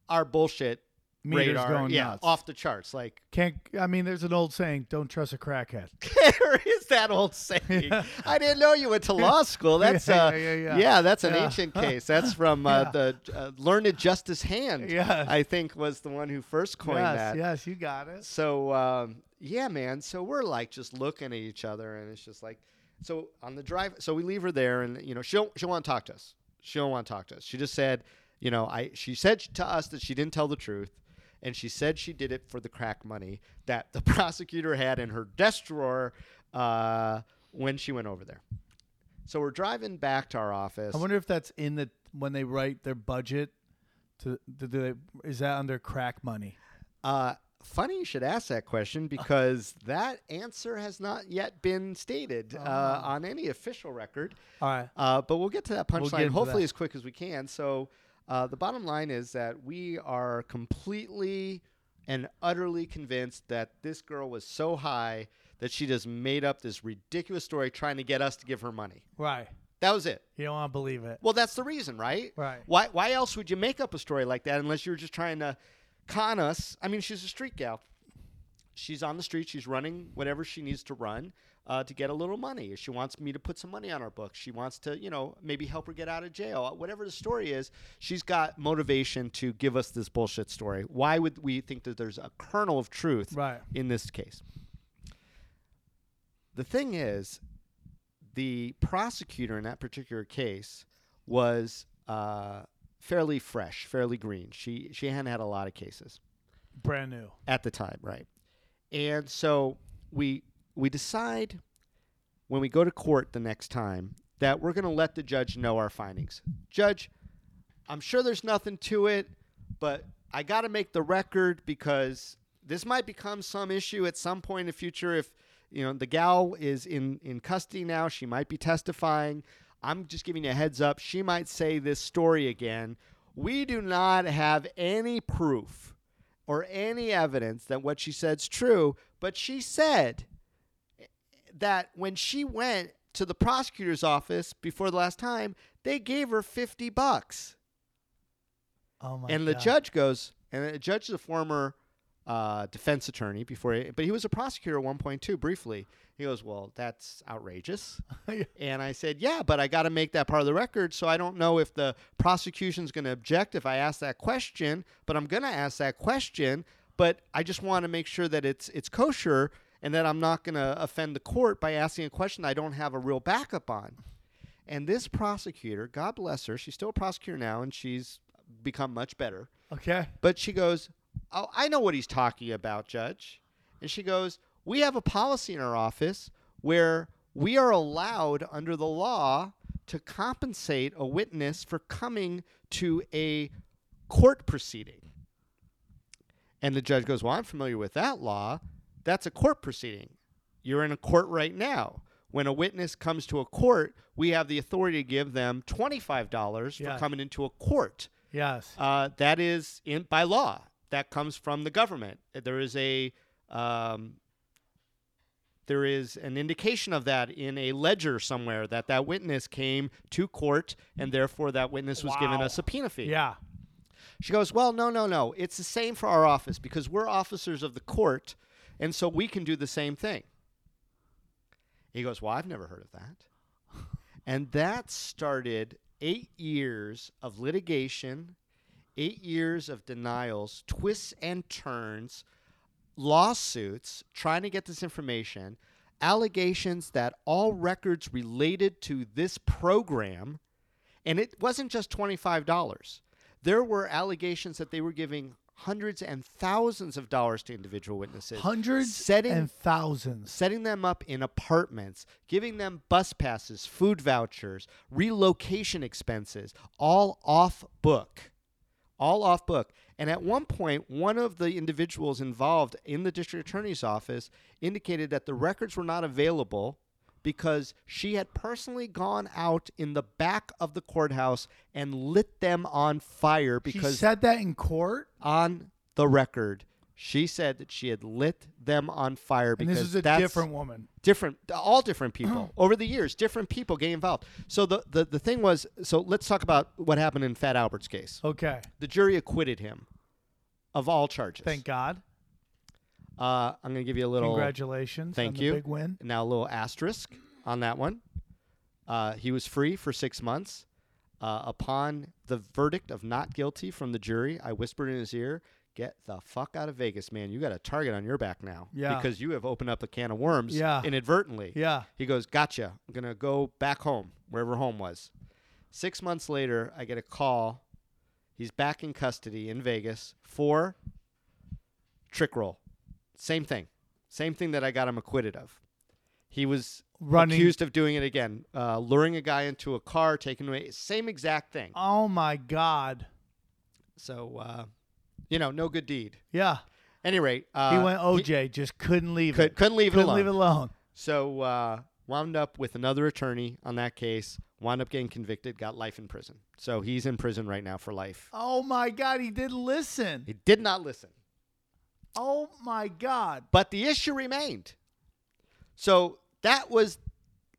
Our bullshit Meter's radar, going yeah, nuts. off the charts. Like Can't. I mean, there's an old saying: "Don't trust a crackhead." there is that old saying. I didn't know you went to law school. That's Yeah, uh, yeah, yeah, yeah. that's an Yeah. ancient case. That's from uh, Yeah. the uh, learned Justice Hand. Yes. I think was the one who first coined yes, that. yes, you got it. So um, yeah, man. So we're like just looking at each other, and it's just like, so on the drive. So we leave her there, and you know she'll she'll want to talk to us. She don't want to talk to us. She just said, you know, I she said to us that she didn't tell the truth, and she said she did it for the crack money that the prosecutor had in her desk drawer uh, when she went over there. So we're driving back to our office. I wonder if that's in the when they write their budget. To do they, is that under crack money? Uh, funny you should ask that question because that answer has not yet been stated uh, Oh. on any official record. All right. Uh, but we'll get to that We'll punchline hopefully that. as quick as we can. So uh, the bottom line is that we are completely and utterly convinced that this girl was so high that she just made up this ridiculous story trying to get us to give her money. Right. That was it. You don't want to believe it. Well, that's the reason, right? Right. Why why else would you make up a story like that unless you're just trying to con us? I mean, she's a street gal. She's on the street. She's running whatever she needs to run uh, to get a little money. She wants me to put some money on her books. She wants to, you know, maybe help her get out of jail. Whatever the story is, she's got motivation to give us this bullshit story. Why would we think that there's a kernel of truth Right. in this case? The thing is, the prosecutor in that particular case was uh, fairly fresh, fairly green. She she hadn't had a lot of cases Brand new. at the time, right? And so we we decide when we go to court the next time that we're going to let the judge know our findings. Judge, I'm sure there's nothing to it, but I got to make the record because this might become some issue at some point in the future if you know the gal is in in custody now, she might be testifying. I'm just giving you a heads up. She might say this story again. We do not have any proof or any evidence that what she said's true, but she said that when she went to the prosecutor's office before the last time, they gave her 50 bucks. Oh my. and the God. judge goes, and the judge is a former uh, defense attorney before, he, but he was a prosecutor at one point too, briefly. He goes, Well, that's outrageous. And I said, Yeah, but I got to make that part of the record. So I don't know if the prosecution's going to object if I ask that question, but I'm going to ask that question. But I just want to make sure that it's it's kosher. And that I'm not going to offend the court by asking a question I don't have a real backup on. And this prosecutor, God bless her, she's still a prosecutor now and she's become much better. Okay. But she goes, Oh, I know what he's talking about, Judge. And she goes, We have a policy in our office where we are allowed under the law to compensate a witness for coming to a court proceeding. And the judge goes, Well, I'm familiar with that law. That's a court proceeding. You're in a court right now. When a witness comes to a court, we have the authority to give them $25 Yeah. for coming into a court. Yes. Uh, that is in by law. That comes from the government. There is a um, there is an indication of that in a ledger somewhere that that witness came to court and therefore that witness was given a subpoena fee. Yeah. She goes, Well, no, no, no. It's the same for our office because we're officers of the court, and so we can do the same thing. He goes, Well, I've never heard of that. And that started eight years of litigation, eight years of denials, twists and turns, lawsuits trying to get this information, allegations that all records related to this program, and it wasn't just $25. There were allegations that they were giving hundreds and thousands of dollars to individual witnesses. Hundreds setting and thousands. setting them up in apartments, giving them bus passes, food vouchers, relocation expenses, all off book. All off book. And at one point, one of the individuals involved in the district attorney's office indicated that the records were not available because she had personally gone out in the back of the courthouse and lit them on fire because She said that in court, on the record she said that she had lit them on fire and because this is a different woman. different all different people over the years different people getting involved so the, the the thing was so let's talk about what happened in fat albert's case Okay. the jury acquitted him of all charges Thank God. Uh, i'm going to give you a little Congratulations. thank on you. The big win. now a little asterisk on that one uh, he was free for six months uh, upon the verdict of not guilty from the jury i whispered in his ear get the fuck out of vegas man you got a target on your back now Yeah. because you have opened up a can of worms Yeah. inadvertently Yeah. He goes, Gotcha. I'm going to go back home, wherever home was. Six months later, I get a call. He's back in custody in Vegas for trick roll. Same thing. Same thing that I got him acquitted of. He was Running. accused of doing it again, uh, luring a guy into a car, taking away. Same exact thing. Oh my God. So, uh, you know, no good deed. Yeah. Any rate, uh, he went OJ. just couldn't leave could, it. couldn't leave it couldn't alone. leave it alone. So uh, wound up with another attorney on that case. Wound up getting convicted. Got life in prison. So he's in prison right now for life. Oh my God. He did listen. He did not listen, Oh my God. but the issue remained. So that was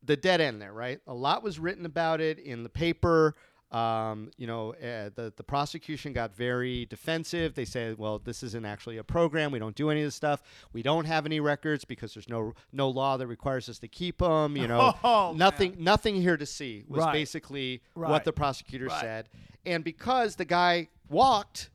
the dead end there, right? A lot was written about it in the paper. Um, you know, uh, the the prosecution got very defensive. They said, "Well, this isn't actually a program. We don't do any of this stuff. We don't have any records because there's no no law that requires us to keep them. You know, Oh, nothing nothing here to see." Was Right. basically Right. what the prosecutor Right. said. And because the guy walked,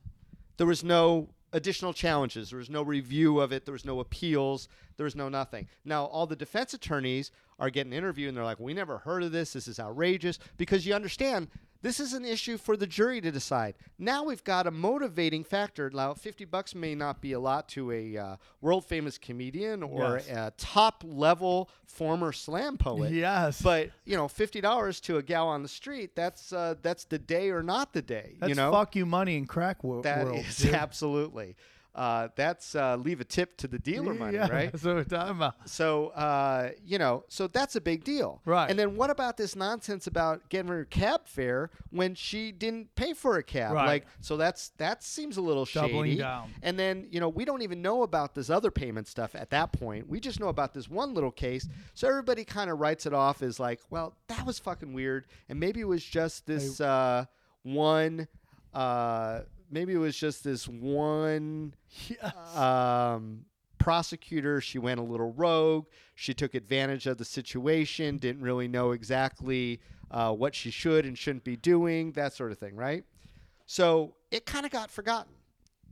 there was no additional challenges. There was no review of it. There was no appeals. There was no nothing. Now, all the defense attorneys are getting interviewed and they're like, we never heard of this. This is outrageous. Because you understand, this is an issue for the jury to decide. Now we've got a motivating factor. Now, 50 bucks may not be a lot to a uh, world famous comedian or Yes. a top level former slam poet. Yes. But you know, fifty dollars to a gal on the street, that's uh, that's the day or not the day. That's you know, fuck you money and crack wo- that world. is dude. absolutely. Uh, that's uh, leave a tip to the dealer money, yeah, right? That's what we're talking about. So uh, you know, so that's a big deal, Right. And then what about this nonsense about getting her cab fare when she didn't pay for a cab? Right. Like, so that's that seems a little Doubling shady. down. And then you know, we don't even know about this other payment stuff at that point. We just know about this one little case. So everybody kind of writes it off as like, well, that was fucking weird, and maybe it was just this uh, one. Uh, maybe it was just this one Yes. um, prosecutor. She went a little rogue. She took advantage of the situation, didn't really know exactly uh, what she should and shouldn't be doing, that sort of thing, right? So it kind of got forgotten.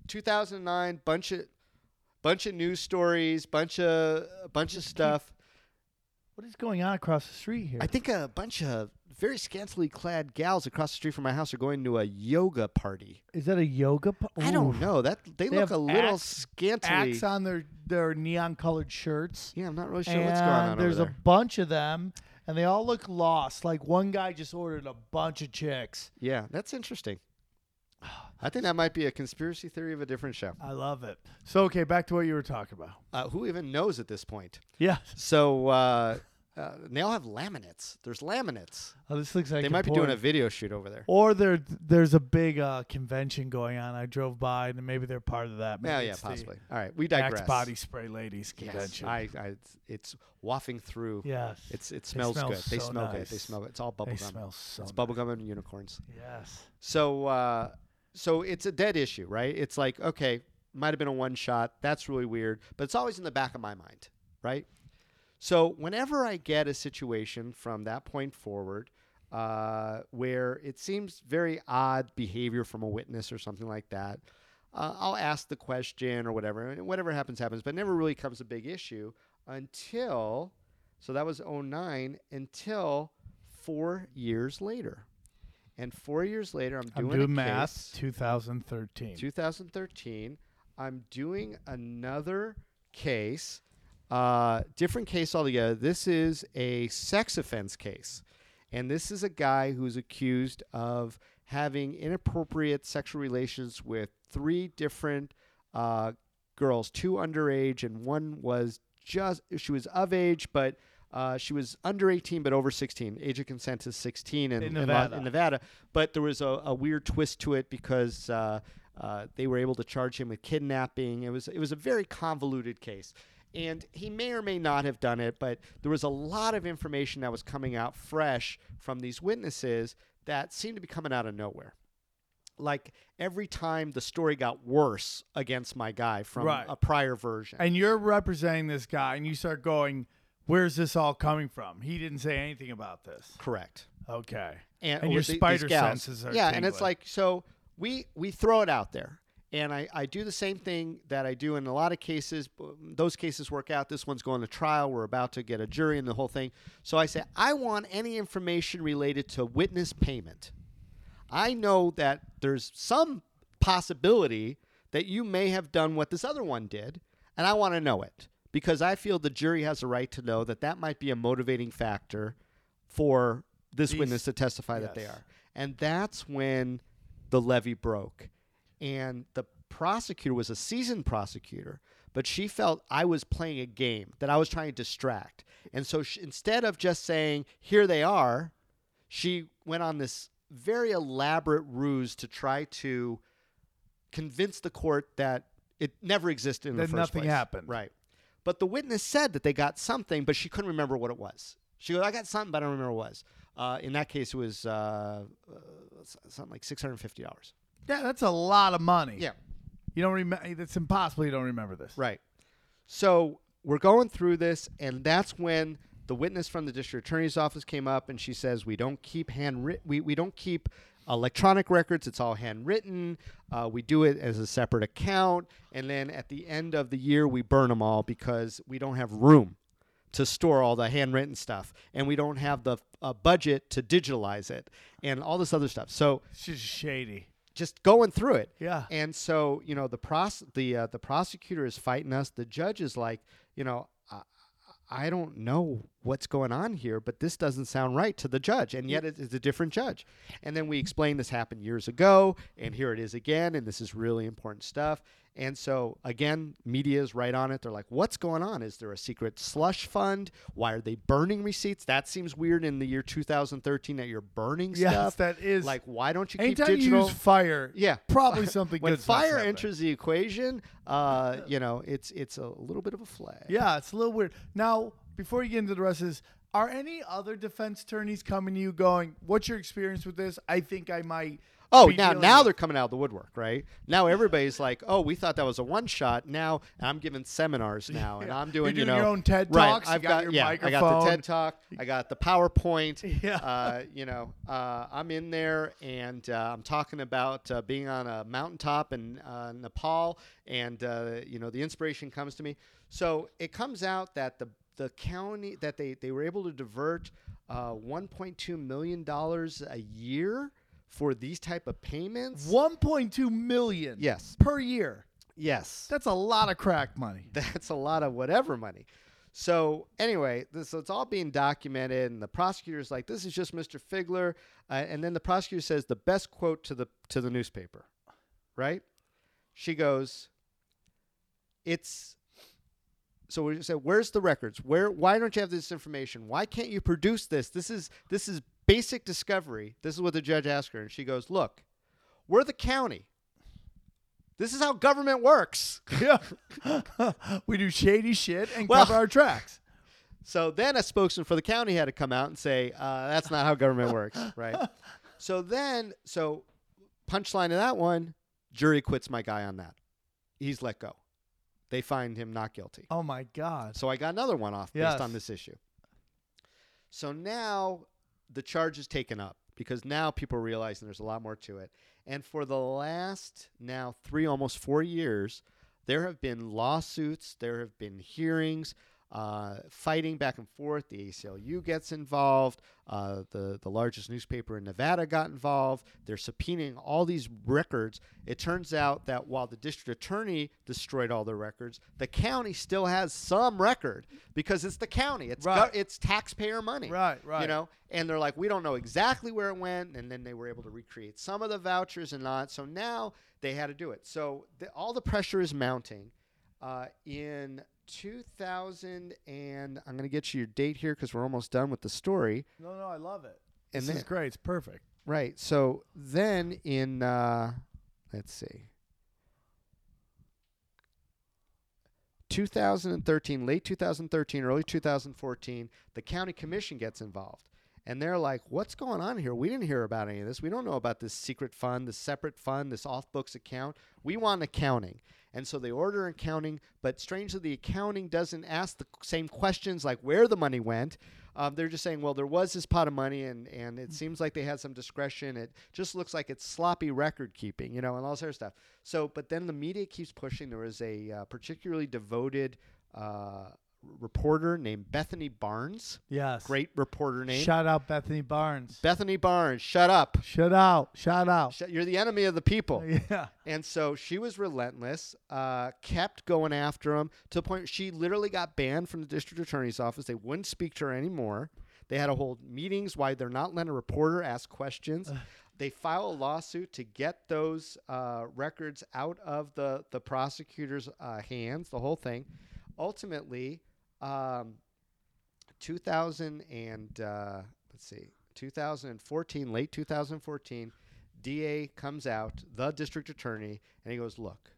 2009, bunch of bunch of news stories, bunch of a bunch of stuff. What is going on across the street here? I think a bunch of very scantily clad gals across the street from my house are going to a yoga party. is that a yoga? Po- I don't know. That they, They look have a little axe- scantily. Axe on their their neon colored shirts. Yeah, I'm not really sure and what's going on there's over a there. bunch of them, and they all look lost. Like one guy just ordered a bunch of chicks. Yeah, that's interesting. I think that might be a conspiracy theory of a different show. I love it. So okay, back to what you were talking about. Uh, who even knows at this point? Yeah. So uh, uh, they all have laminates. There's laminates. Oh, this looks like they might be doing a video shoot over there. Or there, there's a big uh, convention going on. I drove by, and maybe they're part of that. Maybe Yeah, yeah, possibly. All right, we digress. Axe Body Spray Ladies Yes, convention. I, I, it's, wafting through. yes. It's it smells smell good. They so smell good. They smell good. It's all they bubblegum. smell so. It's bubblegum and unicorns. Yes. So uh, so it's a dead issue, right? It's like okay, might have been a one shot. That's really weird, but it's always in the back of my mind, right? So whenever I get a situation from that point forward uh, where it seems very odd behavior from a witness or something like that, uh, I'll ask the question or whatever, and whatever happens happens. But never really comes a big issue until so that was 09 until four years later. And four years later, I'm I'm doing, doing a math. case. 2013. 2013. I'm doing another case, uh, different case altogether. This is a sex offense case. And this is a guy who's accused of having inappropriate sexual relations with three different uh, girls, two underage, and one was just, she was of age, but uh, she was under 18 but over 16. Age of consent is 16 in, In Nevada. in Nevada. But there was a, a weird twist to it because uh, uh, they were able to charge him with kidnapping. It was it was a very convoluted case. And he may or may not have done it, but there was a lot of information that was coming out fresh from these witnesses that seemed to be coming out of nowhere. Like every time the story got worse against my guy from Right. a prior version. and you're representing this guy, and you start going, "Where's this all coming from?" He didn't say anything about this. Correct. Okay. and, And your the- spider senses are yeah and it's like so we we throw it out there and I, I do the same thing that I do in a lot of cases. Those cases work out. This one's going to trial. We're about to get a jury and the whole thing. So I say, I want any information related to witness payment. I know that there's some possibility that you may have done what this other one did, and I want to know it because I feel the jury has a right to know that that might be a motivating factor for this These- witness to testify that they are. And that's when the levee broke. And the prosecutor was a seasoned prosecutor, but she felt I was playing a game, that I was trying to distract. And so she, instead of just saying, here they are, she went on this very elaborate ruse to try to convince the court that it never existed in That the first nothing place. happened. Right. But the witness said that they got something, but she couldn't remember what it was. She goes, I got something, but I don't remember what it was. Uh, in that case, it was uh, uh, something like $650. Yeah, that's a lot of money. Yeah. You don't remember? It's impossible. You don't remember this. Right. So we're going through this, and that's when the witness from the district attorney's office came up, and she says, "We don't keep handwritten. We we don't keep electronic records. It's all handwritten. Uh, we do it as a separate account, and then at the end of the year, we burn them all because we don't have room." To store all the handwritten stuff, and we don't have the uh, budget to digitalize it, and all this other stuff. So It's just shady. Just going through it, Yeah. and so, you know, the pros the uh, the prosecutor is fighting us. The judge is like, you know, I, I don't know what's going on here, but this doesn't sound right to the judge, and yet it is a different judge. And then we explain this happened years ago, and here it is again, and this is really important stuff. And so again, media is right on it. They're like, "What's going on? Is there a secret slush fund? Why are they burning receipts? That seems weird in the year 2013 that you're burning Yes, stuff. that is. like, why don't you keep anytime digital? you use fire, Yeah. probably something when good's fire enters the equation, uh, you know, it's it's a little bit of a flag. Yeah, it's a little weird. Now, before you get into the rest of this, are any other defense attorneys coming to you going, "What's your experience with this? I think I might Oh, now now with. they're coming out of the woodwork, right? Now everybody's like, "Oh, we thought that was a one shot." Now I'm giving seminars now, and I'm doing, You're you know, your own TED right? Talks, you I've got got, your yeah, I got the. TED talk, I got the PowerPoint. Yeah. Uh, you know, uh, I'm in there, and uh, I'm talking about uh, being on a mountaintop in uh, Nepal, and uh, you know, the inspiration comes to me. So it comes out that the the county that they they were able to divert uh, 1.2 million dollars a year for these type of payments. 1.2 million Yes. per year. Yes. That's a lot of crack money. That's a lot of whatever money. So anyway, this, so it's all being documented, and the prosecutor's like, "This is just Mr. Figler," uh, and then the prosecutor says the best quote to the to the newspaper, right? She goes, "It's." So we said, "Where's the records? Where? Why don't you have this information? Why can't you produce this? This is this is basic discovery." This is what the judge asked her, and she goes, "Look, we're the county. This is how government works." Yeah. we do shady shit and Well- cover our tracks. So then a spokesman for the county had to come out and say, uh, that's not how government works, right? So then, so punchline of that one, jury quits my guy on that. He's let go. They find him not guilty. Oh my God. So I got another one off Yes. based on this issue. So now the charge is taken up because now people are realizing there's a lot more to it. And for the last now three, almost four years, there have been lawsuits, there have been hearings, uh, fighting back and forth. The ACLU gets involved. Uh, the the largest newspaper in Nevada got involved. They're subpoenaing all these records. It turns out that while the district attorney destroyed all the records, the county still has some record because it's the county. It's go- it's taxpayer money. Right, right. You know, and they're like, we don't know exactly where it went, and then they were able to recreate some of the vouchers and not. So now they had to do it. So the, all the pressure is mounting. Uh, in 2000 and I'm going to get you your date here because we're almost done with the story. No, no, I love it. And this then, is great. It's perfect. right. So then in uh, let's see. 2013, late 2013, early 2014, the county commission gets involved. And they're like, what's going on here? We didn't hear about any of this. We don't know about this secret fund, this separate fund, this off books account. We want accounting. And so they order accounting, but strangely, the accounting doesn't ask the same questions like where the money went. Um, they're just saying, well, there was this pot of money, and, and it seems like they had some discretion. It just looks like it's sloppy record keeping, you know, and all this other stuff. So, but then the media keeps pushing. There was a uh, particularly devoted uh, reporter named Bethany Barnes. Yes. Great reporter name. Shout out Bethany Barnes. Bethany Barnes, shut up. Shut out. Shout out. Shut- You're the enemy of the people. Yeah. And so she was relentless, uh, kept going after him to the point she literally got banned from the district attorney's office. They wouldn't speak to her anymore. They had to hold meetings why they're not letting a reporter ask questions. they file a lawsuit to get those uh, records out of the the prosecutor's uh, hands. The whole thing. Ultimately, um, 2000 and uh, let's see, 2014, late 2014, DA comes out, the district attorney, and he goes, "Look,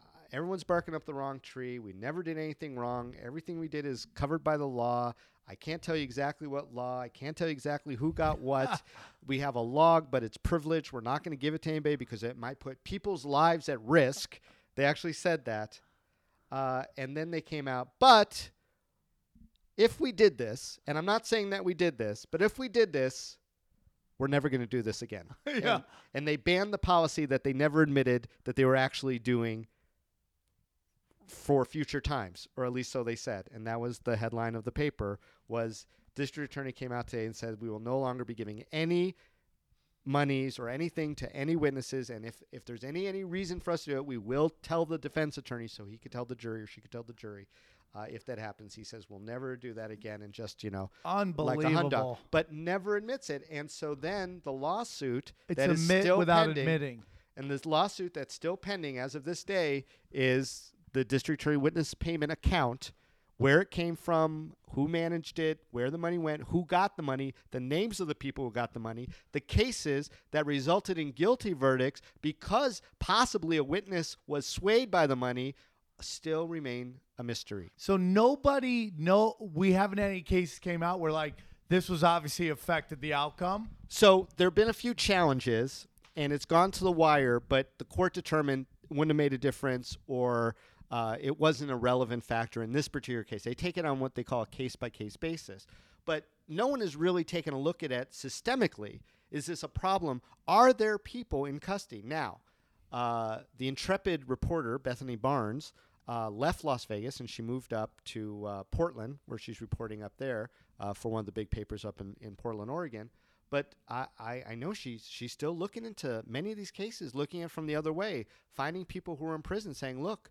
uh, everyone's barking up the wrong tree. We never did anything wrong. Everything we did is covered by the law. I can't tell you exactly what law. I can't tell you exactly who got what. we have a log, but it's privileged. We're not going to give it to anybody because it might put people's lives at risk. They actually said that. Uh, and then they came out, but if we did this, and I'm not saying that we did this, but if we did this, we're never going to do this again. Yeah. And, and they banned the policy that they never admitted that they were actually doing for future times, or at least so they said. And that was the headline of the paper was district attorney came out today and said we will no longer be giving any monies or anything to any witnesses and if, if there's any any reason for us to do it we will tell the defense attorney so he could tell the jury or she could tell the jury uh, if that happens he says we'll never do that again and just you know like a Unbelievable. Dog, but never admits it and so then the lawsuit It's that is still without pending, admitting. and this lawsuit that's still pending as of this day is the district attorney witness payment account, where it came from, who managed it, where the money went, who got the money, the names of the people who got the money, the cases that resulted in guilty verdicts because possibly a witness was swayed by the money still remain a mystery. So nobody, no, we haven't had any cases came out where like this was obviously affected the outcome. So there have been a few challenges, and it's gone to the wire, but the court determined it wouldn't have made a difference or uh, it wasn't a relevant factor in this particular case. They take it on what they call a case by case basis. But no one has really taken a look at it systemically. Is this a problem? Are there people in custody? Now, uh, the intrepid reporter, Bethany Barnes, uh, left Las Vegas and she moved up to uh, Portland, where she's reporting up there uh, for one of the big papers up in, in Portland, Oregon. But I, I, I know she's she's still looking into many of these cases, looking at it from the other way, finding people who are in prison, saying, "Look,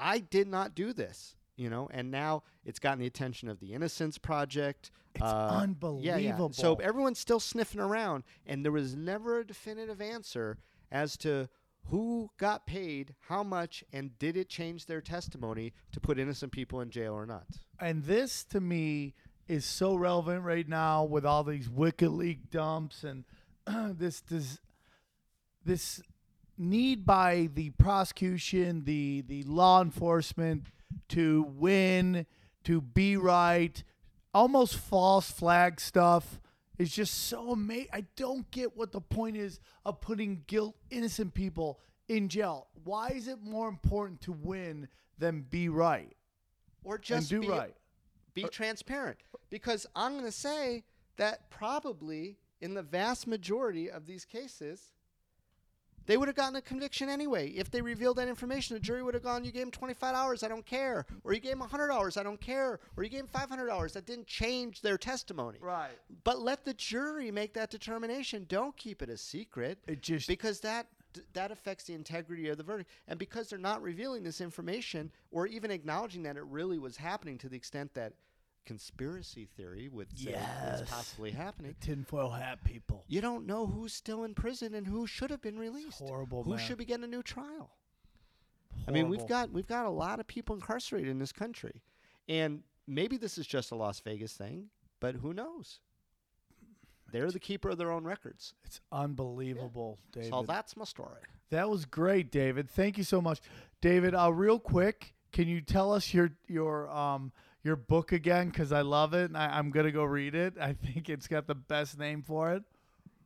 I did not do this," you know. And now it's gotten the attention of the Innocence Project. It's uh, yeah, yeah. unbelievable. So everyone's still sniffing around, and there was never a definitive answer as to who got paid, how much, and did it change their testimony to put innocent people in jail or not? And this to me is so relevant right now with all these WikiLeaks dumps and this this this need by the prosecution, the the law enforcement to win, to be right, almost false flag stuff is just so amazing. I don't get what the point is of putting guilt innocent people in jail. Why is it more important to win than be right Or just do be, right? be transparent. Because I'm going to say that probably in the vast majority of these cases, they would have gotten a conviction anyway. If they revealed that information, the jury would have gone, you gave him 25 hours, I don't care. Or you gave him 100 hours, I don't care. Or you gave him 500 hours, that didn't change their testimony. Right. But let the jury make that determination. Don't keep it a secret It just because that that affects the integrity of the verdict and because they're not revealing this information or even acknowledging that it really was happening to the extent that conspiracy theory would say Yes. is possibly happening tinfoil hat people. you don't know who's still in prison and who should have been released horrible, who man. should be getting a new trial i mean we've got we've got a lot of people incarcerated in this country and maybe this is just a las vegas thing but who knows they're the keeper of their own records It's unbelievable, David. so that's my story That was great, David. Thank you so much, David. Uh, real quick, can you tell us your your um your book again? Because I love it, and I, I'm gonna go read it. I think it's got the best name for it.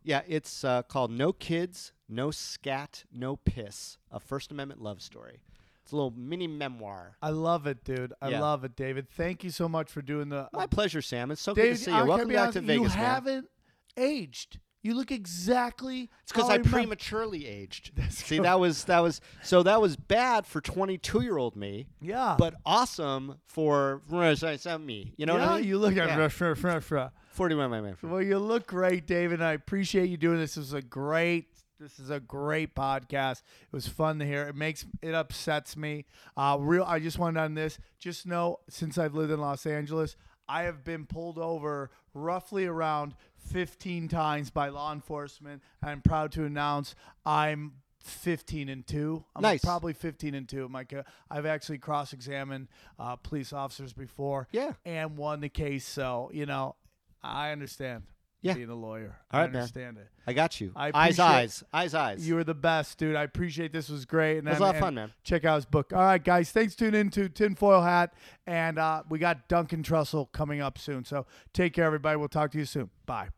Yeah, it's uh, called No Kids, No Scat, No Piss, a First Amendment love story. It's a little mini memoir. I love it, dude. I Yeah. love it, David. Thank you so much for doing the. My pleasure, Sam. It's so David, good to see you. Welcome back honest, to Vegas, You man. haven't aged. You look exactly. It's because how I prematurely aged. That's See, cool. that was that was so that was bad for 22 year old me, Yeah. but awesome for me. You know yeah, what I mean? you look at Yeah. fr- fr- fr- 41, my man. Well, you look great, David. and I appreciate you doing this. This is a great. This is a great podcast. It was fun to hear. It makes it upsets me. Uh, real. I just wanted on this. Just know, since I've lived in Los Angeles, I have been pulled over roughly around 15 times by law enforcement. I'm proud to announce I'm 15 and two. I'm Nice. probably 15 and two. Mike, I've actually cross-examined uh, police officers before Yeah. and won the case. So you know, I understand. Yeah. being a lawyer, All I right, man. understand it. I got you. I eyes, appreciate- eyes, eyes, eyes. You were the best, dude. I appreciate this. Was great. And It was a lot of fun, man. Check out his book. All right, guys. Thanks for tuning in to Tinfoil Hat, and uh, we got Duncan Trussell coming up soon. So take care, everybody. We'll talk to you soon. Bye.